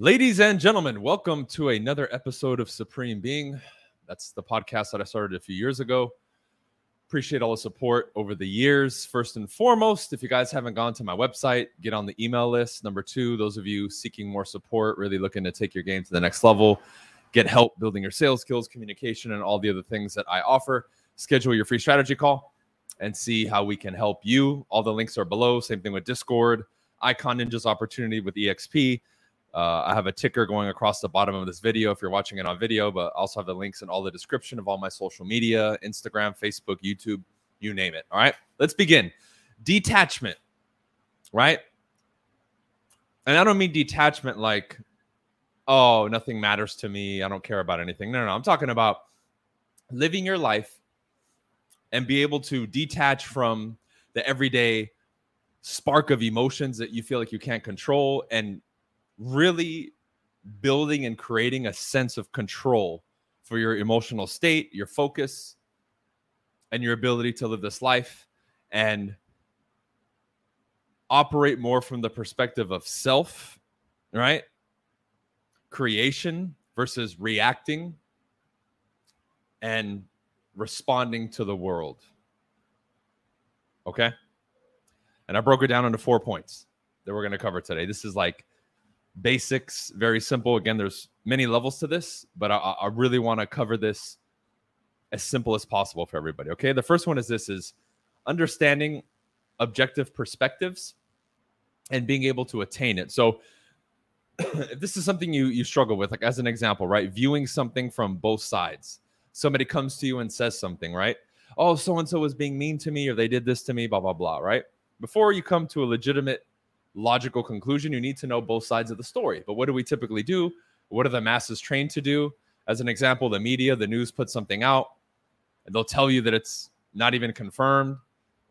Ladies and gentlemen, welcome to another episode of Supreme Being. That's the podcast that I started a few years ago. Appreciate all the support over the years. First and foremost, if you guys haven't gone to my website, get on the email list. Number two, those of you seeking more support, really looking to take your game to the next level, get help building your sales skills, communication, and all the other things that I offer, schedule your free strategy call and see how we can help you. All the links are below. Same thing with Discord, Icon Ninja's opportunity with EXP uh, I have a ticker going across the bottom of this video if you're watching it on video, but also have the links in all the description of all my social media Instagram, Facebook, YouTube, you name it. All right, let's begin. Detachment, right? And I don't mean detachment like, oh, nothing matters to me. I don't care about anything. No, no, no. I'm talking about living your life and be able to detach from the everyday spark of emotions that you feel like you can't control and really building and creating a sense of control for your emotional state, your focus, and your ability to live this life and operate more from the perspective of self, right? Creation versus reacting and responding to the world. Okay. And I broke it down into four points that we're going to cover today. This is like basics, very simple. Again, there's many levels to this, but I, I really want to cover this as simple as possible for everybody. Okay. The first one is this is understanding objective perspectives and being able to attain it. So if this is something you you struggle with, like as an example, right? Viewing something from both sides. Somebody comes to you and says something, right? Oh, so and so was being mean to me, or they did this to me, blah, blah, blah, right? Before you come to a legitimate logical conclusion, you need to know both sides of the story. But what do we typically do? What are the masses trained to do? As an example, the media, the news puts something out, and they'll tell you that it's not even confirmed.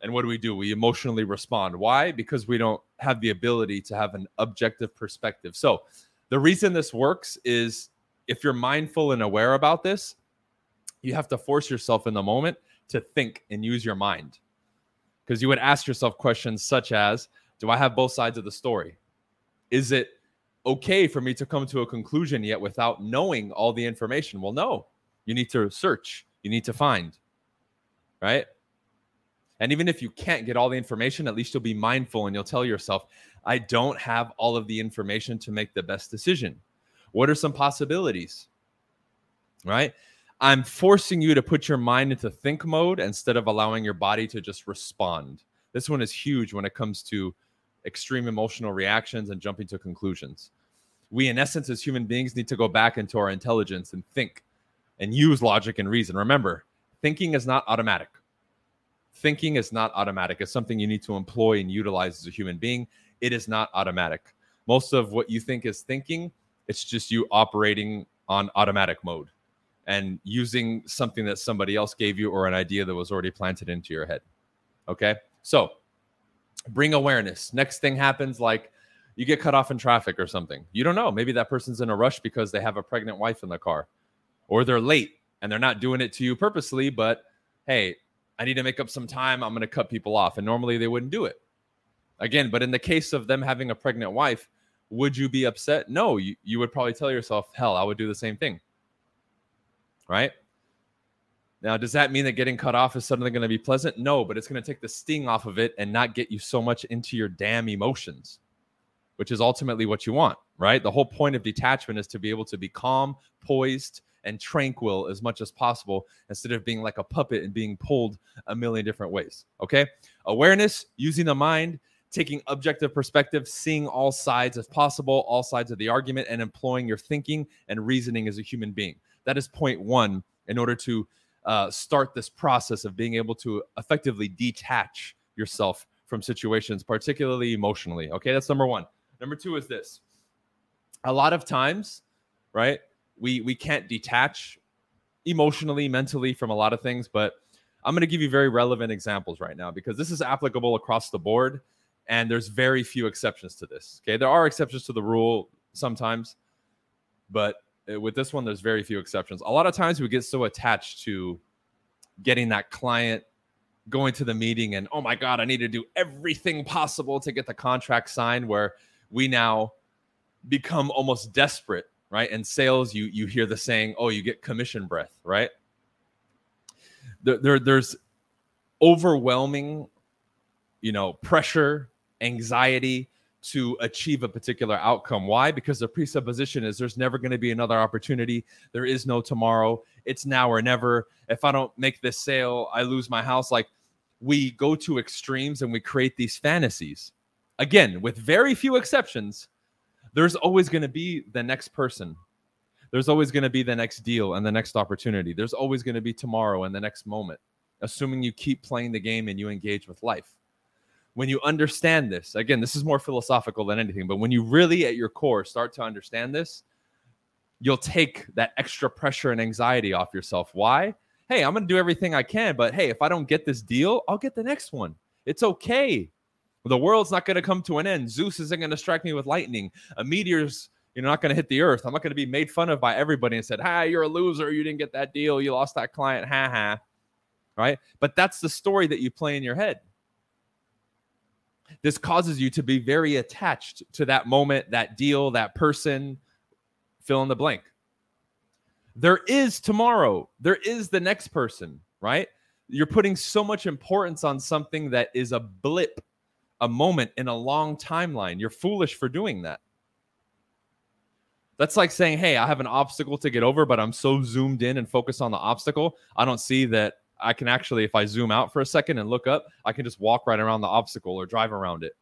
And what do we do? We emotionally respond. Why? Because we don't have the ability to have an objective perspective. So, the reason this works is if you're mindful and aware about this, you have to force yourself in the moment to think and use your mind. Because you would ask yourself questions such as, do I have both sides of the story? Is it okay for me to come to a conclusion yet without knowing all the information? Well, no. You need to search, you need to find, right? And even if you can't get all the information, at least you'll be mindful and you'll tell yourself, I don't have all of the information to make the best decision. What are some possibilities? Right? I'm forcing you to put your mind into think mode instead of allowing your body to just respond. This one is huge when it comes to extreme emotional reactions and jumping to conclusions. We, in essence, as human beings, need to go back into our intelligence and think and use logic and reason. Remember, thinking is not automatic. Thinking is not automatic. It's something you need to employ and utilize as a human being. It is not automatic. Most of what you think is thinking, it's just you operating on automatic mode and using something that somebody else gave you or an idea that was already planted into your head. Okay. So, bring awareness. Next thing happens, like you get cut off in traffic or something. You don't know. Maybe that person's in a rush because they have a pregnant wife in the car, or they're late and they're not doing it to you purposely, but hey, I need to make up some time. I'm going to cut people off. And normally they wouldn't do it. Again, but in the case of them having a pregnant wife, would you be upset? No, you, you would probably tell yourself, hell, I would do the same thing. Right? Now, does that mean that getting cut off is suddenly going to be pleasant? No, but it's going to take the sting off of it and not get you so much into your damn emotions, which is ultimately what you want, right? The whole point of detachment is to be able to be calm, poised, and tranquil as much as possible instead of being like a puppet and being pulled a million different ways. Okay. Awareness, using the mind, taking objective perspective, seeing all sides if possible, all sides of the argument, and employing your thinking and reasoning as a human being. That is point one in order to uh, start this process of being able to effectively detach yourself from situations, particularly emotionally. Okay, that's number one. Number two is this: a lot of times, right? We we can't detach emotionally, mentally from a lot of things, but I'm going to give you very relevant examples right now because this is applicable across the board, and there's very few exceptions to this. Okay, there are exceptions to the rule sometimes, but Uh, with this one, there's very few exceptions. A lot of times we get so attached to getting that client going to the meeting and oh my god i need to do everything possible to get the contract signed where we now become almost desperate, right? In sales, you you hear the saying, "Oh, you get commission breath," right? There, there there's overwhelming, you know, pressure, anxiety to achieve a particular outcome. Why? Because the presupposition is there's never going to be another opportunity. There is no tomorrow. It's now or never. If I don't make this sale, I lose my house. Like we go to extremes and we create these fantasies. Again, with very few exceptions, there's always going to be the next person. There's always going to be the next deal and the next opportunity. There's always going to be tomorrow and the next moment, assuming you keep playing the game and you engage with life. When you understand this, again, this is more philosophical than anything, but when you really at your core start to understand this, you'll take that extra pressure and anxiety off yourself. Why? Hey, I'm going to do everything I can, but hey, if I don't get this deal, I'll get the next one. It's okay. The world's not going to come to an end. Zeus isn't going to strike me with lightning. A meteor's you know not going to hit the earth. I'm not going to be made fun of by everybody and said, "Hi, you're a loser. You didn't get that deal. You lost that client." Ha ha. Right? But that's the story that you play in your head. This causes you to be very attached to that moment, that deal, that person, fill in the blank. There is tomorrow. There is the next person, right? You're putting so much importance on something that is a blip a moment in a long timeline. You're foolish for doing that. That's like saying, Hey, I have an obstacle to get over, but I'm so zoomed in and focused on the obstacle. I don't see that I can actually, if I zoom out for a second and look up, I can just walk right around the obstacle or drive around it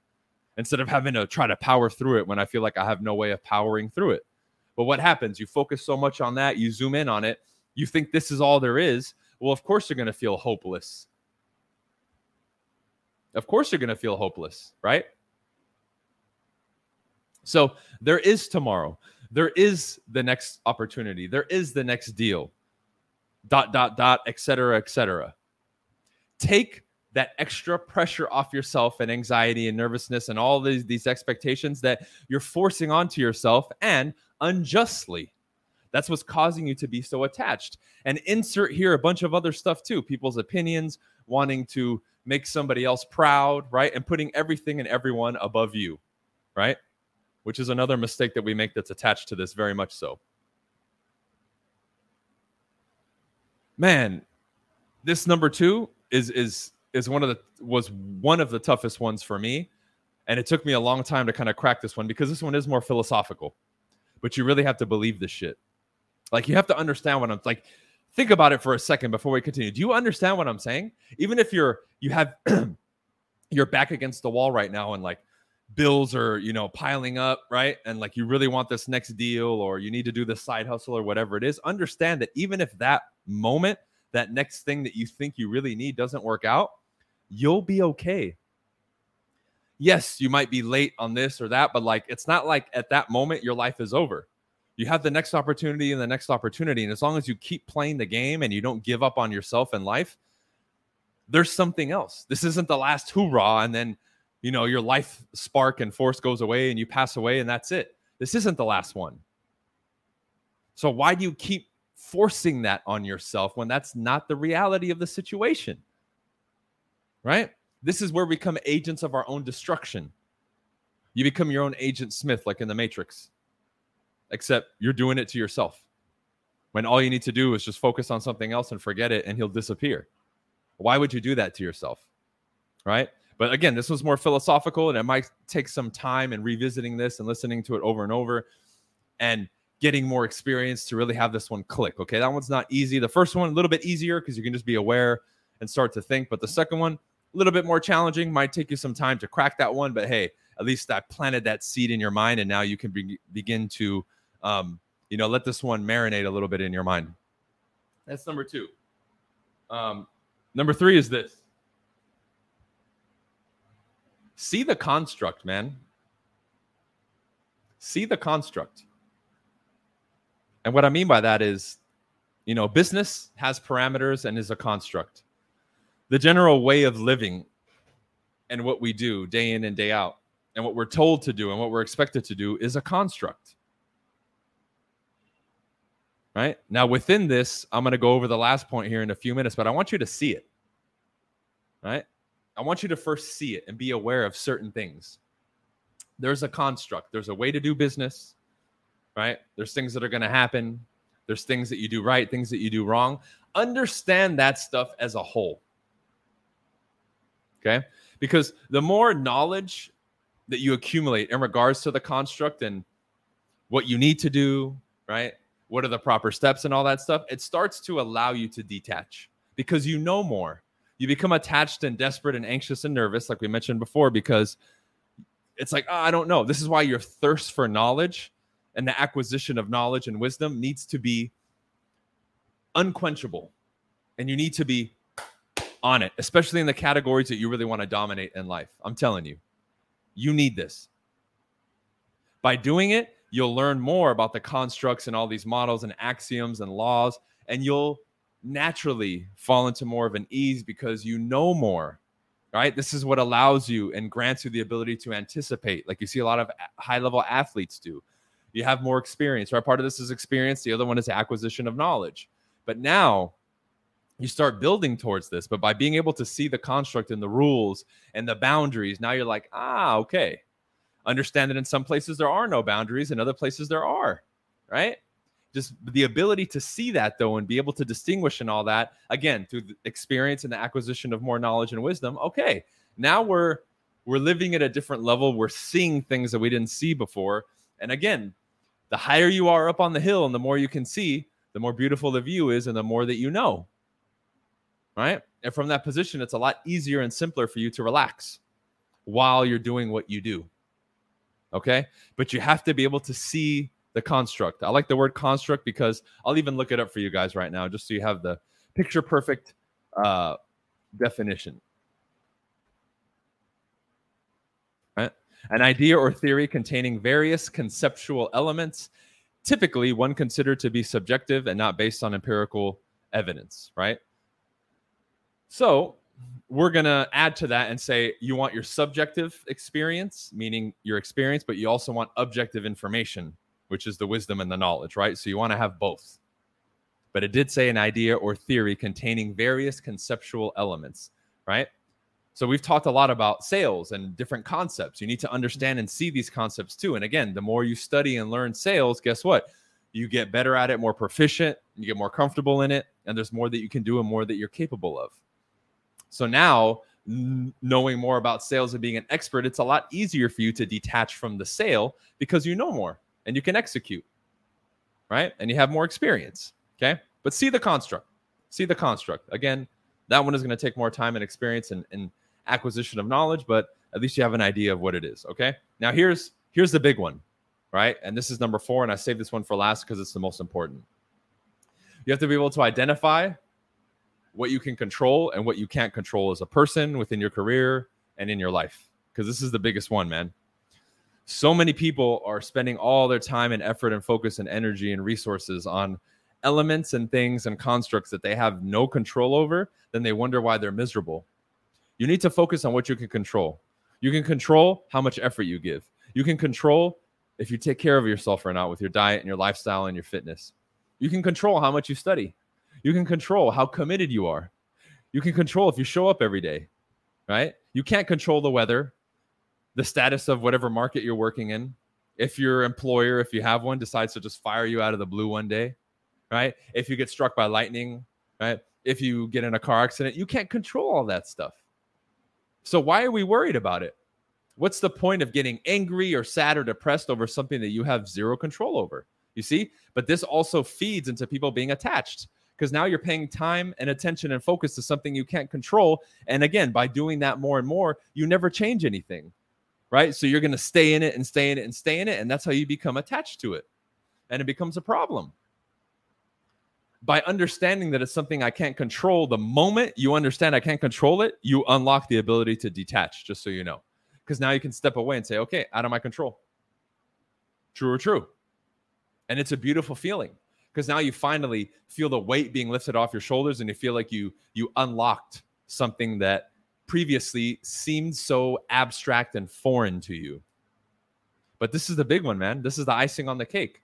instead of having to try to power through it when I feel like I have no way of powering through it. But what happens? You focus so much on that, you zoom in on it, you think this is all there is. Well, of course, you're going to feel hopeless of course, you're going to feel hopeless, right? So there is tomorrow. There is the next opportunity. There is the next deal. Dot, dot, dot, etc., etc. Take that extra pressure off yourself and anxiety and nervousness and all these, these expectations that you're forcing onto yourself and unjustly. That's what's causing you to be so attached. And insert here a bunch of other stuff too people's opinions, wanting to make somebody else proud, right? And putting everything and everyone above you, right? Which is another mistake that we make that's attached to this very much so. Man, this number 2 is is is one of the was one of the toughest ones for me and it took me a long time to kind of crack this one because this one is more philosophical. But you really have to believe this shit. Like you have to understand what I'm like think about it for a second before we continue. Do you understand what I'm saying? Even if you're you have you're back against the wall right now and like bills are, you know, piling up, right? And like you really want this next deal or you need to do this side hustle or whatever it is, understand that even if that moment, that next thing that you think you really need doesn't work out, you'll be okay. Yes, you might be late on this or that, but like it's not like at that moment your life is over you have the next opportunity and the next opportunity. And as long as you keep playing the game and you don't give up on yourself and life, there's something else. This isn't the last hoorah. And then, you know, your life spark and force goes away and you pass away and that's it. This isn't the last one. So why do you keep forcing that on yourself when that's not the reality of the situation? Right? This is where we become agents of our own destruction. You become your own agent Smith, like in the Matrix except you're doing it to yourself. When all you need to do is just focus on something else and forget it, and he'll disappear. Why would you do that to yourself? Right? But again, this was more philosophical, and it might take some time and revisiting this and listening to it over and over and getting more experience to really have this one click. Okay, that one's not easy. The first one, a little bit easier because you can just be aware and start to think. But the second one, a little bit more challenging, might take you some time to crack that one. But hey, at least I planted that seed in your mind, and now you can be- begin to um, you know, let this one marinate a little bit in your mind. That's number two. Um, number three is this see the construct, man. See the construct. And what I mean by that is, you know, business has parameters and is a construct. The general way of living and what we do day in and day out, and what we're told to do and what we're expected to do is a construct right? Now, within this, I'm going to go over the last point here in a few minutes, but I want you to see it, right? I want you to first see it and be aware of certain things. there's a construct, there's a way to do business, right? There's things that are going to happen, there's things that you do right, things that you do wrong. Understand that stuff as a whole. Okay? Because the more knowledge that you accumulate in regards to the construct and what you need to do, right? What are the proper steps and all that stuff? It starts to allow you to detach because you know more. You become attached and desperate and anxious and nervous, like we mentioned before, because it's like, oh, I don't know. This is why your thirst for knowledge and the acquisition of knowledge and wisdom needs to be unquenchable. And you need to be on it, especially in the categories that you really want to dominate in life. I'm telling you, you need this. By doing it, you'll learn more about the constructs and all these models and axioms and laws, and you'll naturally fall into more of an ease because you know more. Right? This is what allows you and grants you the ability to anticipate, like you see a lot of high level athletes do. You have more experience, right? Part of this is experience, the other one is acquisition of knowledge. But now you start building towards this. But by being able to see the construct and the rules and the boundaries, now you're like, ah, okay. Understand that in some places there are no boundaries, in other places there are, right? Just the ability to see that though and be able to distinguish and all that again through experience and the acquisition of more knowledge and wisdom. Okay, now we're we're living at a different level. We're seeing things that we didn't see before. And again, the higher you are up on the hill and the more you can see, the more beautiful the view is and the more that you know. Right? And from that position, it's a lot easier and simpler for you to relax while you're doing what you do. Okay? But you have to be able to see the construct. I like the word construct because I'll even look it up for you guys right now just so you have the picture perfect uh, definition. Right? An idea or theory containing various conceptual elements typically one considered to be subjective and not based on empirical evidence, right? So we're going to add to that and say you want your subjective experience, meaning your experience, but you also want objective information, which is the wisdom and the knowledge, right? So you want to have both. But it did say an idea or theory containing various conceptual elements, right? So we've talked a lot about sales and different concepts. You need to mm-hmm. understand and see these concepts too. And again, the more you study and learn sales, guess what? You get better at it, more proficient, you get more comfortable in it, and there's more that you can do and more that you're capable of. So now, knowing more about sales and being an expert, it's a lot easier for you to detach from the sale because you know more and you can execute, right? And you have more experience. Okay. But see the construct. See the construct. Again, that one is going to take more time and experience and, and acquisition of knowledge, but at least you have an idea of what it is. Okay. Now here's here's the big one, right? And this is number four, and I saved this one for last because it's the most important. You have to be able to identify what you can control and what you can't control as a person within your career and in your life. Because this is the biggest one, man. So many people are spending all their time and effort and focus and energy and resources on elements and things and constructs that they have no control over, then they wonder why they're miserable. You need to focus on what you can control. You can control how much effort you give. You can control if you take care of yourself or not with your diet and your lifestyle and your fitness. You can control how much you study. You can control how committed you are. You can control if you show up every day, right? You can't control the weather, the status of whatever market you're working in. If your employer, if you have one, decides to just fire you out of the blue one day, right? If you get struck by lightning, right? If you get in a car accident, you can't control all that stuff. So why are we worried about it? What's the point of getting angry or sad or depressed over something that you have zero control over? You see? But this also feeds into people being attached because now you're paying time and attention and focus to something you can't control. And again, by doing that more and more, you never change anything, right? So you're going to stay in it and stay in it and stay in it. And that's how you become attached to it. And it becomes a problem by understanding that it's something I can't control, the moment you understand I can't control it, you unlock the ability to detach, just so you know. Because now you can step away and say, okay, out of my control. True or true. And it's a beautiful feeling because now you finally feel the weight being lifted off your shoulders and you feel like you you unlocked something that previously seemed so abstract and foreign to you. But this is the big one, man. This is the icing on the cake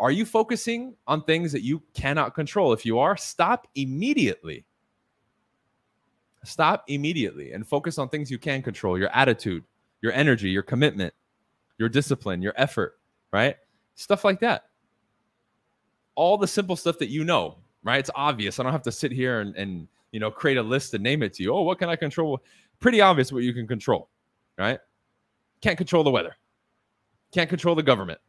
are you focusing on things that you cannot control? If you are, stop immediately. Stop immediately and focus on things you can control your attitude, your energy, your commitment, your discipline, your effort, right? Stuff like that. All the simple stuff that you know, right? It's obvious. I don't have to sit here and, and you know create a list and name it to you. Oh, what can I control? Pretty obvious what you can control, right? Can't control the weather. Can't control the government.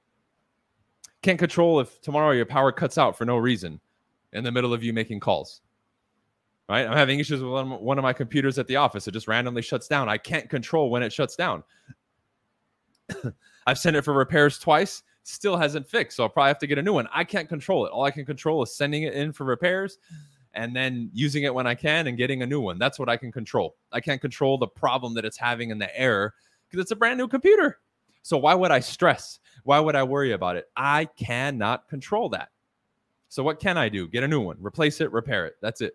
Can't control if tomorrow your power cuts out for no reason in the middle of you making calls. Right? I'm having issues with one of my computers at the office. It just randomly shuts down. I can't control when it shuts down. I've sent it for repairs twice, still hasn't fixed. So I'll probably have to get a new one. I can't control it. All I can control is sending it in for repairs and then using it when I can and getting a new one. That's what I can control. I can't control the problem that it's having in the error because it's a brand new computer. So why would I stress? Why would I worry about it? I cannot control that. So what can I do? Get a new one, replace it, repair it. That's it.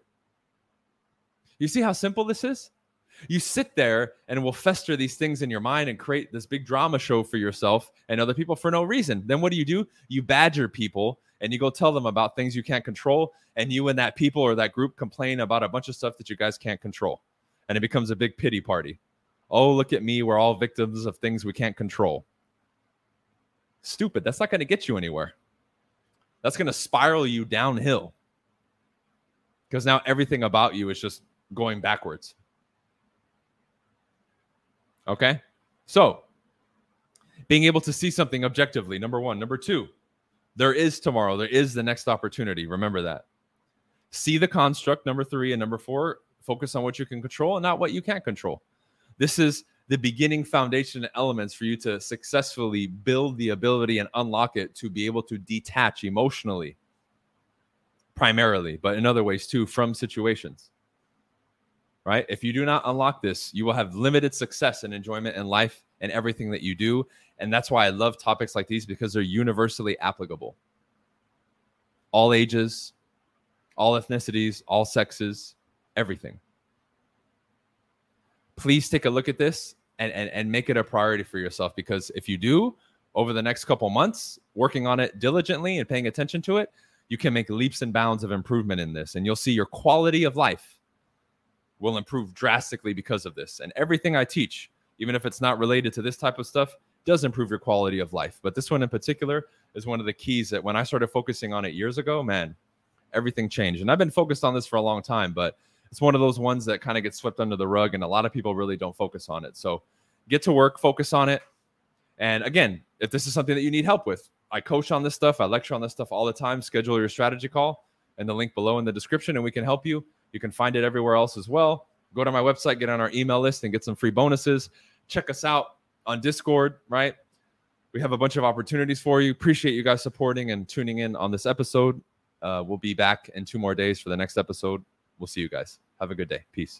You see how simple this is? You sit there and will fester these things in your mind and create this big drama show for yourself and other people for no reason. Then what do you do? You badger people and you go tell them about things you can't control. And you and that people or that group complain about a bunch of stuff that you guys can't control. And it becomes a big pity party. Oh, look at me. We're all victims of things we can't control. Stupid. That's not going to get you anywhere. That's going to spiral you downhill because now everything about you is just going backwards. Okay. So, being able to see something objectively, number one. Number two, there is tomorrow. There is the next opportunity. Remember that. See the construct, number three. And number four, focus on what you can control and not what you can't control. This is the beginning foundation elements for you to successfully build the ability and unlock it to be able to detach emotionally, primarily, but in other ways too, from situations right? If you do not unlock this, you will have limited success and enjoyment in life and everything that you do. And that's why I love topics like these because they're universally applicable. All ages, all ethnicities, all sexes, everything. Please take a look at this and, and, and make it a priority for yourself because if you do, over the next couple months, working on it diligently and paying attention to it, you can make leaps and bounds of improvement in this. And you'll see your quality of life will improve drastically because of this. And everything I teach, even if it's not related to this type of stuff, does improve your quality of life. But this one in particular is one of the keys that when I started focusing on it years ago, man, everything changed. And I've been focused on this for a long time, but it's one of those ones that kind of gets swept under the rug and a lot of people really don't focus on it. So get to work, focus on it. And again, if this is something that you need help with, I coach on this stuff, I lecture on this stuff all the time. Schedule your strategy call and the link below in the description, and we can help you. You can find it everywhere else as well. Go to my website, get on our email list, and get some free bonuses. Check us out on Discord, right? We have a bunch of opportunities for you. Appreciate you guys supporting and tuning in on this episode. Uh, we'll be back in two more days for the next episode. We'll see you guys. Have a good day. Peace.